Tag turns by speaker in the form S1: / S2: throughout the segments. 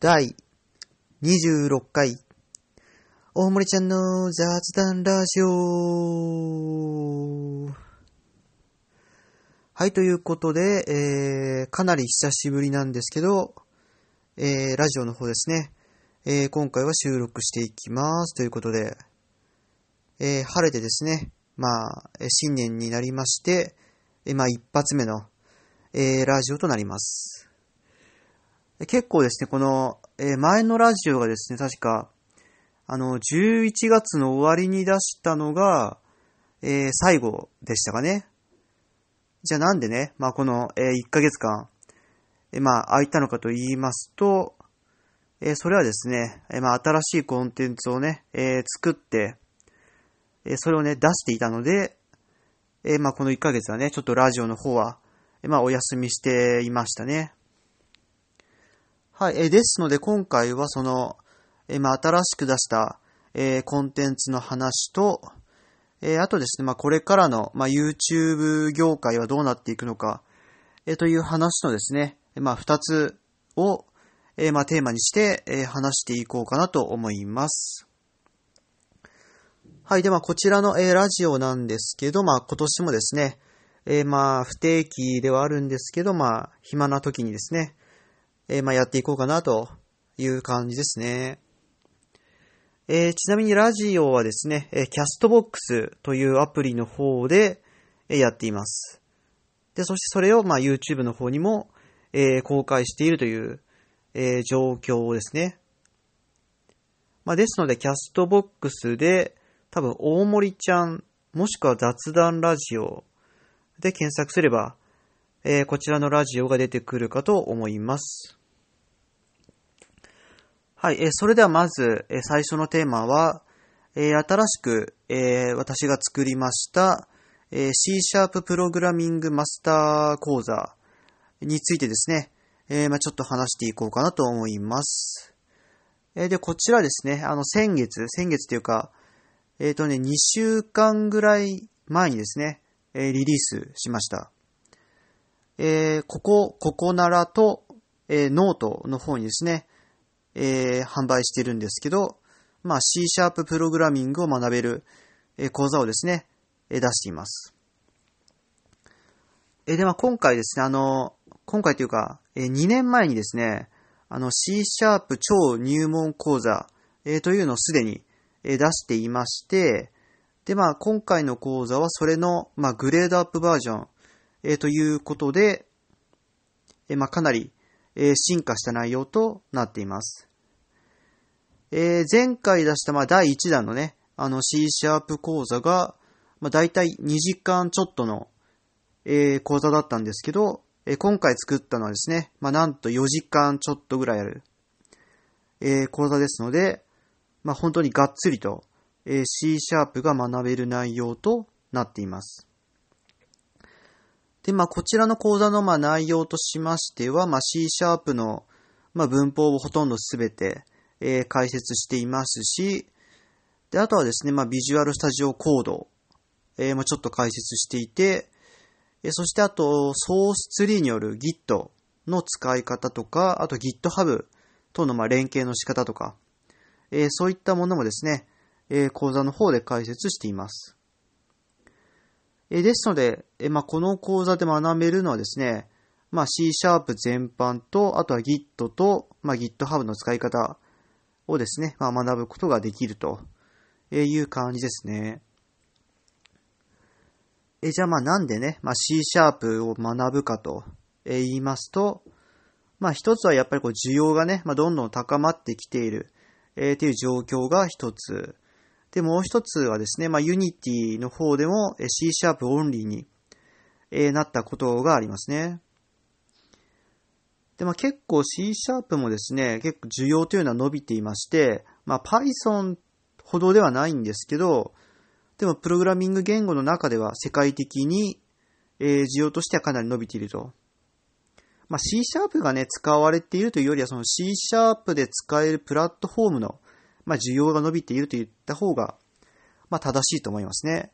S1: 第26回、大森ちゃんの雑談ラジオはい、ということで、えー、かなり久しぶりなんですけど、えー、ラジオの方ですね、えー、今回は収録していきます。ということで、えー、晴れてですね、まあ、新年になりまして、えー、まあ、一発目の、えー、ラジオとなります。結構ですね、この、え、前のラジオがですね、確か、あの、11月の終わりに出したのが、えー、最後でしたかね。じゃあなんでね、まあこの、え、1ヶ月間、え、まあ空いたのかと言いますと、え、それはですね、え、まあ新しいコンテンツをね、え、作って、え、それをね、出していたので、え、まあこの1ヶ月はね、ちょっとラジオの方は、まあお休みしていましたね。はい、えですので今回はその、えまあ、新しく出した、えー、コンテンツの話と、えー、あとですね、まあ、これからの、まあ、YouTube 業界はどうなっていくのか、えー、という話のですね、まあ、二つを、えー、まあ、テーマにして、えー、話していこうかなと思います。はい。で、まあ、こちらの、えー、ラジオなんですけど、まあ、今年もですね、えー、まあ、不定期ではあるんですけど、まあ、暇な時にですね、えー、まあ、やっていこうかなという感じですね。えー、ちなみにラジオはですね、え、キャストボックスというアプリの方で、え、やっています。で、そしてそれを、まあ、YouTube の方にも、え、公開しているという、え、状況ですね。まあ、ですので、キャストボックスで、多分、大森ちゃん、もしくは雑談ラジオで検索すれば、えー、こちらのラジオが出てくるかと思います。はい、えー、それではまず、えー、最初のテーマは、えー、新しく、え、私が作りました、え、C シャーププログラミングマスター講座についてですね、え、ま、ちょっと話していこうかなと思います。え、で、こちらですね、あの、先月、先月というか、えっ、とね、2週間ぐらい前にですね、え、リリースしました。え、ココ、ココナラと、え、ノートの方にですね、えー、販売してるんですけど、まあ、C シャーププログラミングを学べる、えー、講座をですね、えー、出しています。えー、で、まあ、今回ですね、あの、今回というか、えー、2年前にですね、あの、C シャープ超入門講座、えー、というのをすでに、えー、出していまして、で、まあ、今回の講座はそれの、まあ、グレードアップバージョン、えー、ということで、えー、まあ、かなり、えー、進化した内容となっています。えー、前回出したまあ第1弾のね、あの C シャープ講座が、まあ、大体2時間ちょっとの、えー、講座だったんですけど、えー、今回作ったのはですね、まあ、なんと4時間ちょっとぐらいある、えー、講座ですので、まあ、本当にがっつりと、えー、C シャープが学べる内容となっています。で、まあ、こちらの講座のまあ内容としましては、まあ、C シャープのまあ文法をほとんどすべて、えー、解説していますし、で、あとはですね、まあ、ビジュアルスタジオコード、えー、もちょっと解説していて、えー、そしてあと、ソースツリーによる Git の使い方とか、あと GitHub とのまあ連携の仕方とか、えー、そういったものもですね、えー、講座の方で解説しています。えー、ですので、えー、まあ、この講座で学べるのはですね、まあ、C シャープ全般と、あとは Git と、まあ、GitHub の使い方、をですね、まあ、学ぶことができるという感じですね。えじゃあまあなんでね、まあ、C シャープを学ぶかと言いますと、まあ一つはやっぱりこう需要がね、まあ、どんどん高まってきている、えー、という状況が一つ。で、もう一つはですね、まあ Unity の方でも C シャープオンリーに、え、なったことがありますね。で、まあ、結構 C シャープもですね、結構需要というのは伸びていまして、まあ、Python ほどではないんですけど、でもプログラミング言語の中では世界的に、えー、需要としてはかなり伸びていると。まあ、C シャープがね、使われているというよりは、その C シャープで使えるプラットフォームの、まあ、需要が伸びていると言った方が、まあ、正しいと思いますね。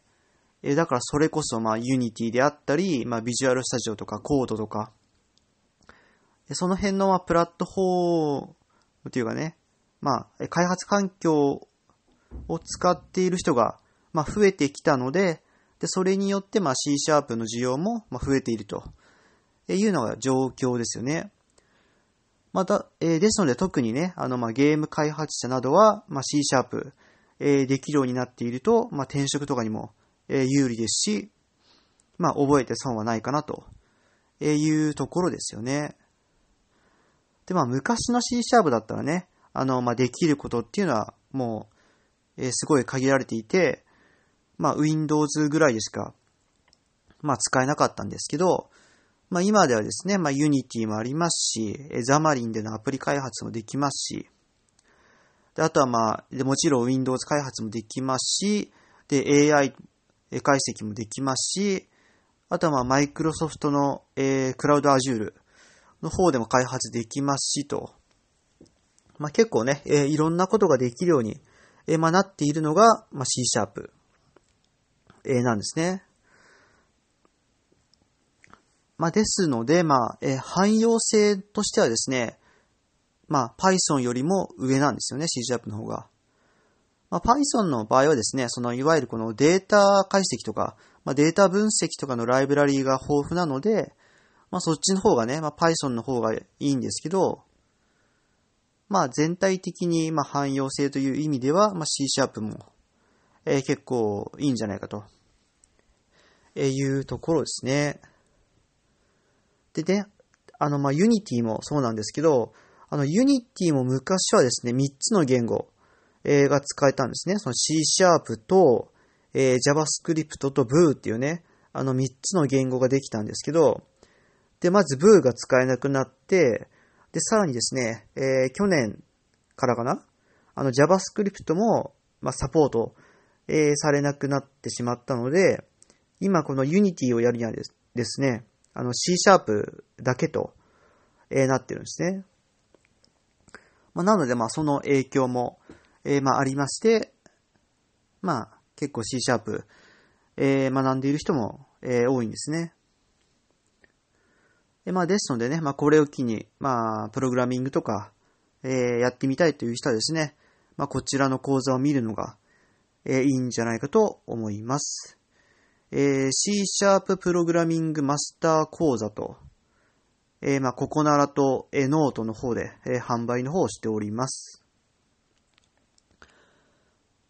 S1: えー、だからそれこそ、まあ、Unity であったり、まあ、ビジュアルスタジオとかコードとか、その辺のプラットフォームというかね、まあ、開発環境を使っている人が、まあ、増えてきたので、で、それによって、まあ、C シャープの需要も、まあ、増えているというのが状況ですよね。また、えー、ですので特にね、あの、まあ、ゲーム開発者などは、まあ、C シャープ、えー、できるようになっていると、まあ、転職とかにも、えー、有利ですし、まあ、覚えて損はないかなと、いうところですよね。で、まあ、昔の C シャープだったらね、あの、まあ、できることっていうのは、もう、えー、すごい限られていて、まあ、Windows ぐらいでしか、まあ、使えなかったんですけど、まあ、今ではですね、まあ、Unity もありますし、ザマリンでのアプリ開発もできますし、で、あとはまあ、でもちろん Windows 開発もできますし、で、AI 解析もできますし、あとはまあ、マイクロソフトの、えー、クラウドアジュールの方でも開発できますしと、まあ、結構ね、えー、いろんなことができるように、えー、まあ、なっているのが、まあ、C シャープ、えー、なんですね。まあ、ですので、まあ、えー、汎用性としてはですね、まあ、Python よりも上なんですよね、C シャープの方が。まあ、Python の場合はですね、そのいわゆるこのデータ解析とか、まあ、データ分析とかのライブラリーが豊富なので、まあ、そっちの方がね、まあ、Python の方がいいんですけど、まあ、全体的に、まあ、汎用性という意味では、まあ、C シャープも、えー、結構いいんじゃないかと、えー、いうところですね。でね、あの、まあ、Unity もそうなんですけど、あの、Unity も昔はですね、3つの言語、えー、が使えたんですね。その C シャープと、えー、JavaScript と Vue っていうね、あの3つの言語ができたんですけど、で、まず Vue が使えなくなって、で、さらにですね、えー、去年からかな？あの JavaScript も、まあ、サポート、えー、されなくなってしまったので、今この Unity をやるにはですね、あの C シャープだけと、えー、なってるんですね。まあ、なので、まあ、その影響も、えー、まあ、ありまして、まあ、結構 C シャープ、えー、学んでいる人も、えー、多いんですね。えまあ、ですのでね、まあ、これを機に、まあ、プログラミングとか、えー、やってみたいという人はですね、まあ、こちらの講座を見るのが、えー、いいんじゃないかと思います。えー、C シャーププログラミングマスター講座と、えー、まあ、ここならと、えー、ノートの方で、えー、販売の方をしております。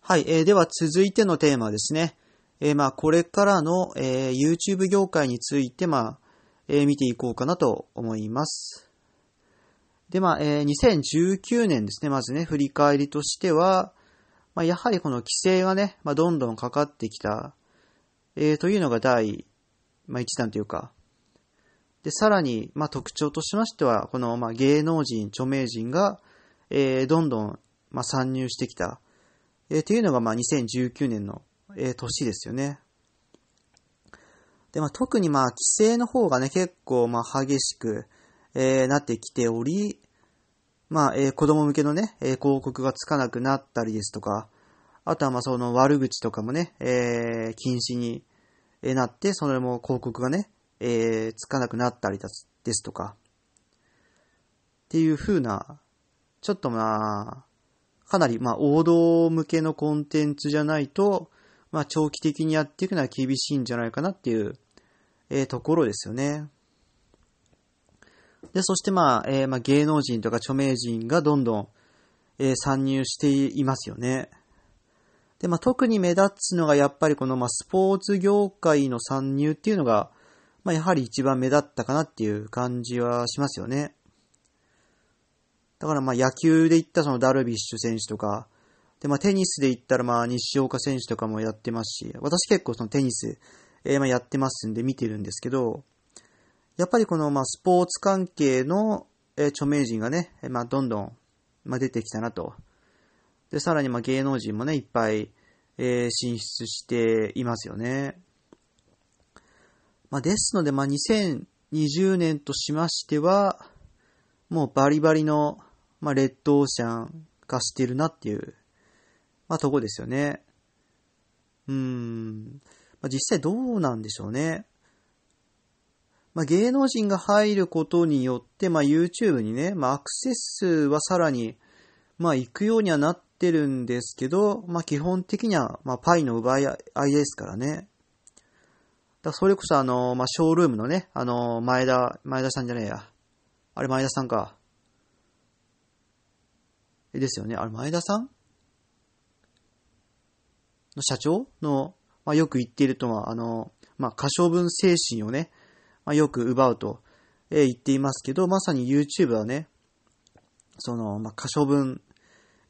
S1: はい、えー、では続いてのテーマですね。えー、まあ、これからの、えー、YouTube 業界について、まあ、えー、見ていこうかなと思います。で、まあ、えー、2019年ですね、まずね、振り返りとしては、まあ、やはりこの規制がね、まあ、どんどんかかってきた、えー、というのが第、まあ、一弾というか、で、さらに、まあ、特徴としましては、この、まあ、芸能人、著名人が、えー、どんどん、まあ、参入してきた、えー、というのが、まあ、2019年の、えー、年ですよね。で、まあ、特に、まあ、規制の方がね、結構、まあ、激しく、えー、なってきており、まあ、えー、子供向けのね、えー、広告がつかなくなったりですとか、あとは、まあ、その悪口とかもね、えー、禁止になって、それも広告がね、えー、つかなくなったりですとか、っていう風な、ちょっとまあ、かなりまあ王道向けのコンテンツじゃないと、まあ長期的にやっていくのは厳しいんじゃないかなっていう、えー、ところですよね。で、そしてまあ、えー、まあ芸能人とか著名人がどんどん、えー、参入していますよね。で、まあ特に目立つのがやっぱりこのまあスポーツ業界の参入っていうのが、まあ、やはり一番目立ったかなっていう感じはしますよね。だからまあ野球で言ったそのダルビッシュ選手とか、でまあテニスで言ったらまあ西岡選手とかもやってますし、私結構そのテニス、えー、まあやってますんで見てるんですけど、やっぱりこのまあスポーツ関係の、えー、著名人がね、まあどんどん、まあ、出てきたなと。で、さらにまあ芸能人もね、いっぱい、えー、進出していますよね。まあ、ですので、まあ、2020年としましては、もうバリバリの、まあ、レッドオーシャン化してるなっていう、まあ、とこですよね。うーん。まあ、実際どうなんでしょうね。まあ、芸能人が入ることによって、まあ、YouTube にね、まあ、アクセス数はさらに、まあ行くようにはなってるんですけど、まあ基本的には、まあパイの奪い合いですからね。だそれこそあの、まあショールームのね、あの、前田、前田さんじゃねえや。あれ前田さんか。え、ですよね。あれ前田さん？の社長？の、まあよく言っているとは、あの、まあ可処分精神をね、まあよく奪うと、えー、言っていますけど、まさに YouTube はね、その、まあ、可処分、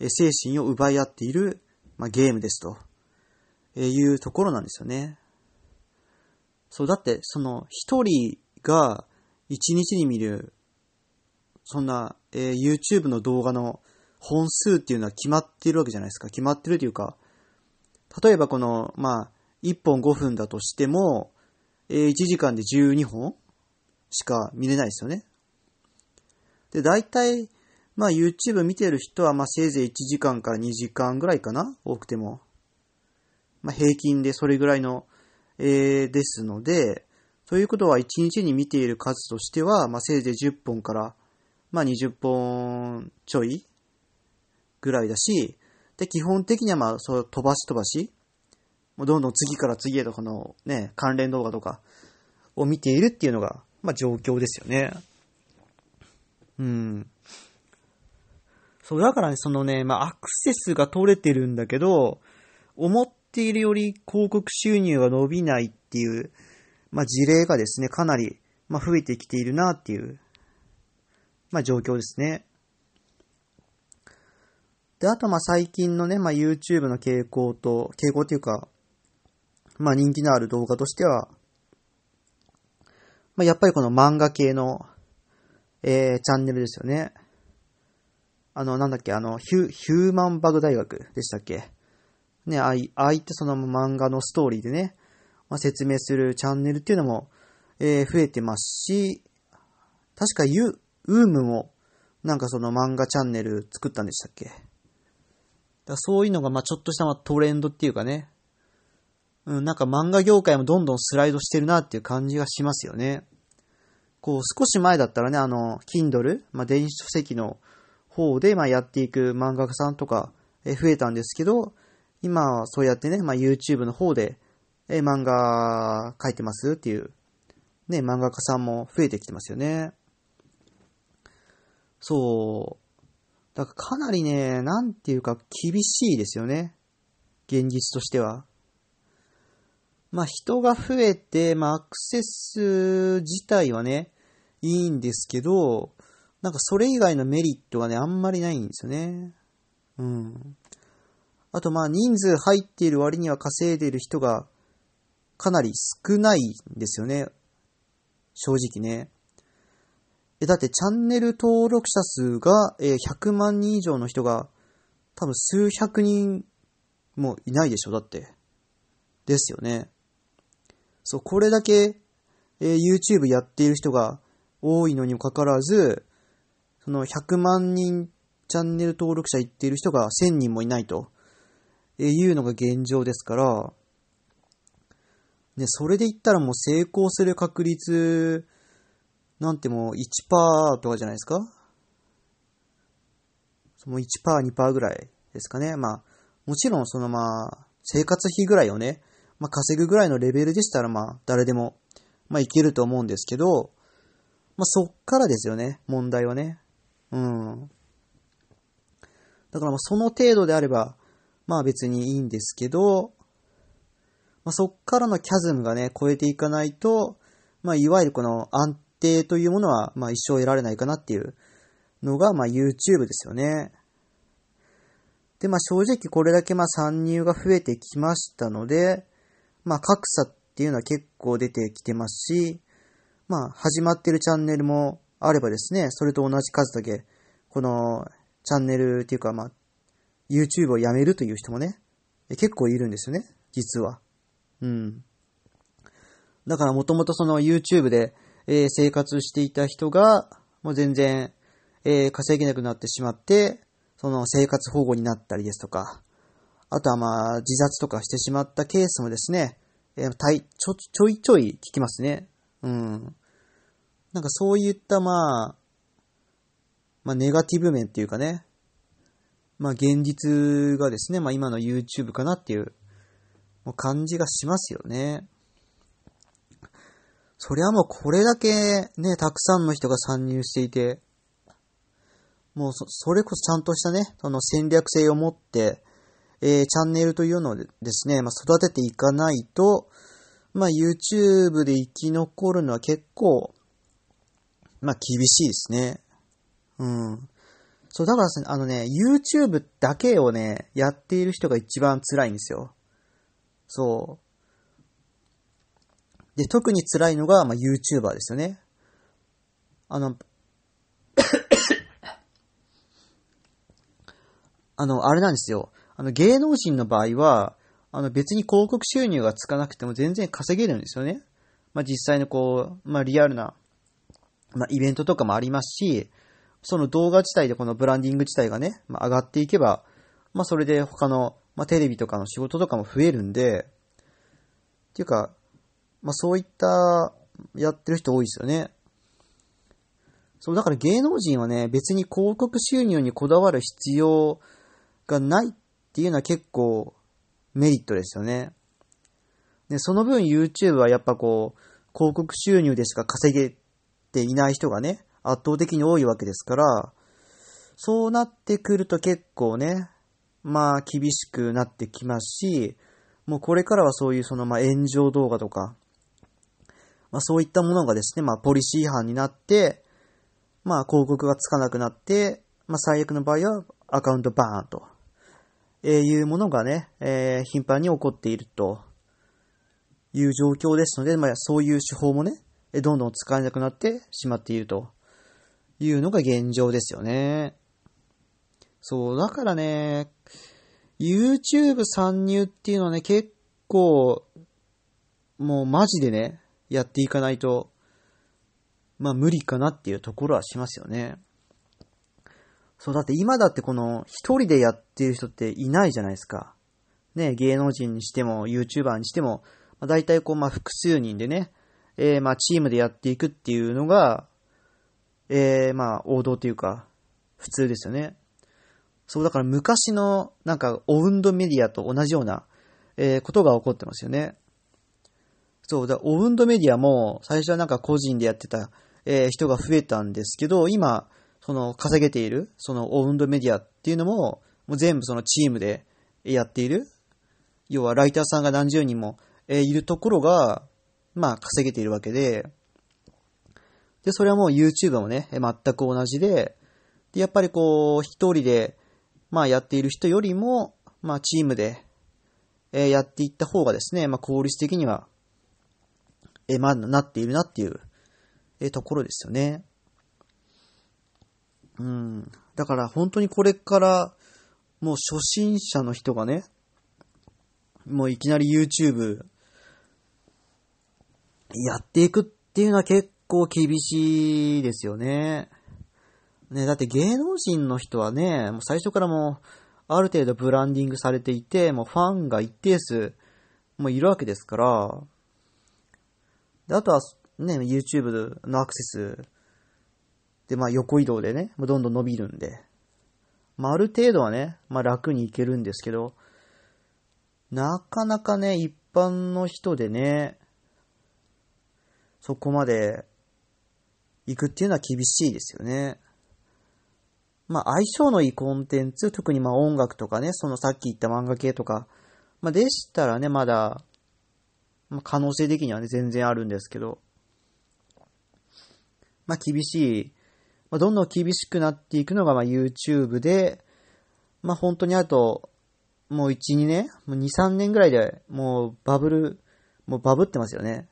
S1: え精神を奪い合っている、まあ、ゲームですと、えいうところなんですよね。そう、だって、その、一人が一日に見る、そんな、えー、YouTube の動画の本数っていうのは決まっているわけじゃないですか。決まってるというか、例えばこの、まあ、1本5分だとしても、えー、1時間で12本しか見れないですよね。で、大体、まあ YouTube 見てる人はまあせいぜい1時間から2時間ぐらいかな多くても。まあ平均でそれぐらいの、えー、ですので、ということは1日に見ている数としては、まあせいぜい10本から、まあ20本ちょいぐらいだし、で、基本的にはまあそう飛ばし飛ばし、もうどんどん次から次へとこのね、関連動画とかを見ているっていうのが、まあ状況ですよね。うん。そう、だからね、そのね、まあ、アクセスが取れてるんだけど、思っているより広告収入が伸びないっていう、まあ、事例がですね、かなり、まあ、増えてきているなっていう、まあ、状況ですね。で、あと、まあ、最近のね、まあ、YouTube の傾向と、傾向っていうか、まあ、人気のある動画としては、まあ、やっぱりこの漫画系の、えー、チャンネルですよね。あの、なんだっけ、あの、ヒュ、ヒューマンバグ大学でしたっけ？ね、あい、ああいってその漫画のストーリーでね、まあ、説明するチャンネルっていうのも、えー、増えてますし、確かユ、ウームも、なんかその漫画チャンネル作ったんでしたっけ？だそういうのが、まあ、ちょっとしたトレンドっていうかね、うん、なんか漫画業界もどんどんスライドしてるなっていう感じがしますよね。こう、少し前だったらね、あの、Kindle、まあ、電子書籍の方で、まあ、やっていく漫画家さんとか、え増えたんですけど、今はそうやってね、まあ、YouTube の方で、え漫画描いてますっていう、ね、漫画家さんも増えてきてますよね。そう。だからかなりね、なんていうか厳しいですよね。現実としては。まあ人が増えて、まあアクセス自体はね、いいんですけど、なんかそれ以外のメリットがね、あんまりないんですよね。うん。あとまあ人数入っている割には稼いでいる人がかなり少ないんですよね。正直ね。え、だってチャンネル登録者数が、え100万人以上の人が多分数百人もいないでしょ、だって。ですよね。そう、これだけ、え YouTube やっている人が多いのにもかかわらず、その100万人チャンネル登録者いっている人が1000人もいないとえいうのが現状ですから、ね、それで言ったらもう成功する確率なんてもう1%とかじゃないですかもう1%、2%ぐらいですかね。まあ、もちろんそのまあ、生活費ぐらいをね、まあ稼ぐぐらいのレベルでしたらまあ、誰でも、まあいけると思うんですけど、まあそっからですよね、問題はね。うん。だからまあその程度であれば、まあ別にいいんですけど、まあそっからのキャズムがね、超えていかないと、まあいわゆるこの安定というものは、まあ一生得られないかなっていうのが、まあ YouTube ですよね。で、まあ正直これだけまあ参入が増えてきましたので、まあ格差っていうのは結構出てきてますし、まあ始まってるチャンネルもあればですね、それと同じ数だけ、このチャンネルっていうかまあ YouTube をやめるという人もね、結構いるんですよね、実は。うん。だからもともとその YouTube で、えー、生活していた人が、もう全然、えー、稼げなくなってしまって、その生活保護になったりですとか、あとはまあ自殺とかしてしまったケースもですね、えー、たいちょ、ちょいちょい聞きますね。うん。なんかそういったまあ、まあネガティブ面っていうかね、まあ現実がですね、まあ今の YouTube かなっていうもう感じがしますよね。そりゃもうこれだけね、たくさんの人が参入していて、もうそ、それこそちゃんとしたね、その戦略性を持って、えー、チャンネルというのをですね、まあ、育てていかないと、まあ、YouTube で生き残るのは結構、まあ、厳しいですね。うん。そう、だからですね、あのね、YouTube だけをね、やっている人が一番辛いんですよ。そう。で、特に辛いのが、まあ、YouTuber ですよね。あの、あの、あれなんですよ。あの、芸能人の場合は、あの、別に広告収入がつかなくても全然稼げるんですよね。まあ、実際のこう、まあ、リアルな、まあ、イベントとかもありますし、その動画自体でこのブランディング自体がね、まあ、上がっていけば、まあ、それで他の、まあ、テレビとかの仕事とかも増えるんで、っていうか、まあ、そういったやってる人多いですよね。そう、だから芸能人はね、別に広告収入にこだわる必要がないっていうのは結構メリットですよね。で、その分 YouTube はやっぱこう、広告収入でしか稼げていない人がね、圧倒的に多いわけですから、そうなってくると結構ね、まあ厳しくなってきますし、もうこれからはそういうそのまあ炎上動画とか、まあそういったものがですね、まあポリシー違反になって、まあ広告がつかなくなって、まあ最悪の場合はアカウントバーンとえいうものがね、えー、頻繁に起こっているという状況ですので、まあ、そういう手法もね、どんどん使えなくなってしまっているというのが現状ですよね。そう、だからね、YouTube 参入っていうのはね、結構、もうマジでね、やっていかないと、まあ無理かなっていうところはしますよね。そう、だって今だってこの一人でやってる人っていないじゃないですか。ね、芸能人にしても YouTuber にしても、まあ、大体こうまあ複数人でね、えー、まあチームでやっていくっていうのが、えー、まあ王道というか、普通ですよね。そうだから昔のなんかオウンドメディアと同じような、えー、ことが起こってますよね。そうだ、オウンドメディアも最初はなんか個人でやってた、えー、人が増えたんですけど、今、その稼げている、そのオウンドメディアっていうのも、もう全部そのチームでやっている。要はライターさんが何十人もいるところが、まあ稼げているわけで、で、それはもう YouTube もね、全く同じで、で、やっぱりこう、一人で、まあやっている人よりも、まあチームで、えやっていった方がですね、まあ効率的には、えまあなっているなっていう、えところですよね。うん。だから本当にこれから、もう初心者の人がね、もういきなり YouTube やっていくっていうのは結構厳しいですよね。ね、だって芸能人の人はね、もう最初からもう、ある程度ブランディングされていて、もうファンが一定数、もういるわけですから、で、あとはね、YouTube のアクセスで、まあ横移動でね、どんどん伸びるんで、まあある程度はね、まあ楽にいけるんですけど、なかなかね、一般の人でね、そこまで行くっていうのは厳しいですよね。まあ相性のいいコンテンツ、特にまあ音楽とかね、そのさっき言った漫画系とか、まあでしたらね、まだ、まあ、可能性的にはね、全然あるんですけど、まあ厳しいまあ、どんどん厳しくなっていくのがまあ YouTube で、まあ本当にあと、もう1、2年もう2、3年ぐらいでもうバブル、もうバブってますよね。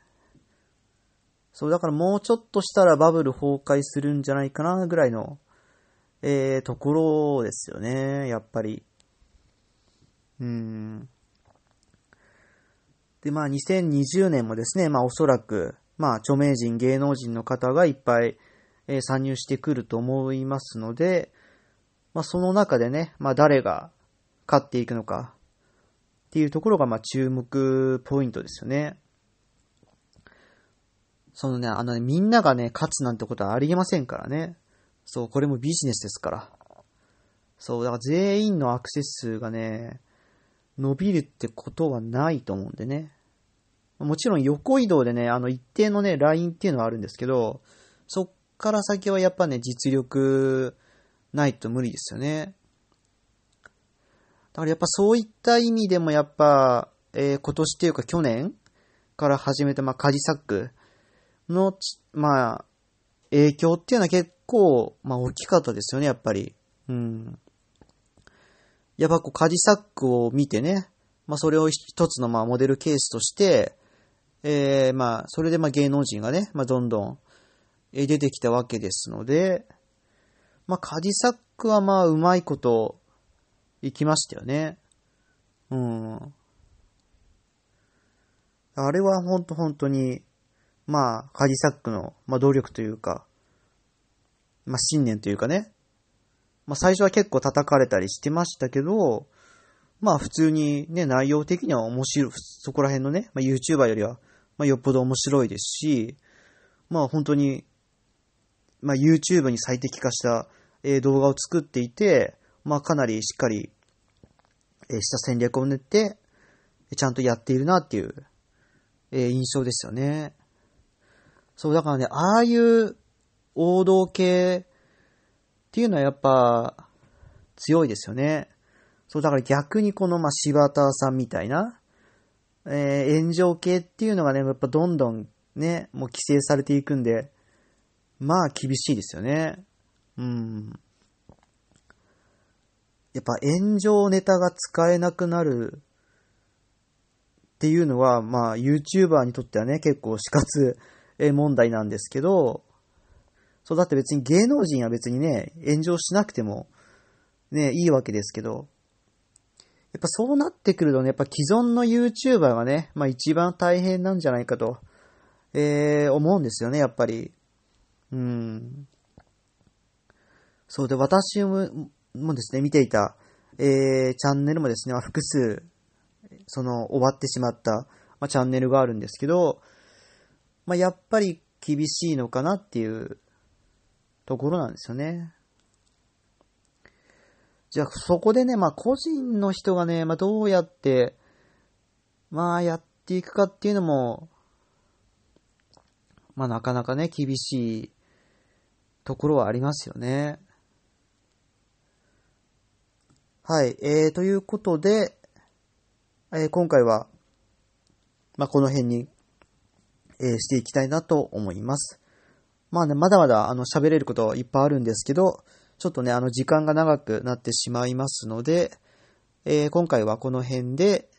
S1: そう、だからもうちょっとしたらバブル崩壊するんじゃないかなぐらいの、えー、ところですよね、やっぱり。うん。で、まあ2020年もですね、まあおそらく、まあ著名人、芸能人の方がいっぱい、え参入してくると思いますので、まあ、その中でね、まあ、誰が勝っていくのかっていうところが、まあ、注目ポイントですよね。そのね、あのね、みんながね、勝つなんてことはありえませんからね。そう、これもビジネスですから。そう、だから全員のアクセス数がね、伸びるってことはないと思うんでね。もちろん横移動でね、あの一定のね、ラインっていうのはあるんですけど、そっから先はやっぱね、実力ないと無理ですよね。だからやっぱそういった意味でもやっぱ、えー、今年っていうか去年から始めた、まあ、カジサックの、まあ、影響っていうのは結構、まあ、大きかったですよね、やっぱり。うん。やっぱこう、カジサックを見てね、まあ、それを一つのまあ、モデルケースとして、えー、まあ、それでまあ、芸能人がね、まあ、どんどん、出てきたわけですので、まあ、カジサックはまあ、うまいこと、いきましたよね。うん。あれはほんと本当に、まあ、カジサックの、まあ、努力というか、まあ、信念というかね。まあ、最初は結構叩かれたりしてましたけど、まあ、普通にね、内容的には面白い、そこら辺のね、まあ、YouTuber よりは、まあ、よっぽど面白いですし、まあ、本当に、まあ、YouTube に最適化した、え、動画を作っていて、まあ、かなりしっかり、え、した戦略を練って、ちゃんとやっているなっていう、え、印象ですよね。そう、だからね、ああいう王道系っていうのはやっぱ強いですよね。そう、だから逆にこの、まあ、柴田さんみたいな、えー、炎上系っていうのがね、やっぱどんどんね、もう規制されていくんで、まあ厳しいですよね。うん。やっぱ炎上ネタが使えなくなるっていうのは、まあ YouTuber にとってはね、結構死活問題なんですけど、そうだって別に芸能人は別にね、炎上しなくてもね、いいわけですけど、やっぱそうなってくるとね、やっぱ既存の YouTuber がね、まあ一番大変なんじゃないかと、えー、思うんですよね、やっぱり。うん。そうで、私も、ですね、見ていた、えー、チャンネルもですね、複数、その、終わってしまった、まあ、チャンネルがあるんですけど、まあ、やっぱり厳しいのかなっていうところなんですよね。じゃあ、そこでね、まあ、個人の人がね、まあ、どうやって、まあ、やっていくかっていうのも、まあ、なかなかね、厳しいところはありますよね。はい、えー、ということで、えー、今回は、まあ、この辺に、えー、していきたいなと思います。まあね、まだまだ、あの、喋れることいっぱいあるんですけど、ちょっとね、あの、時間が長くなってしまいますので、えー、今回はこの辺で、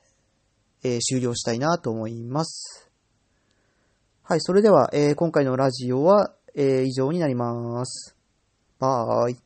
S1: えー、終了したいなと思います。はい、それでは、えー、今回のラジオは、えー、以上になります。バーイ。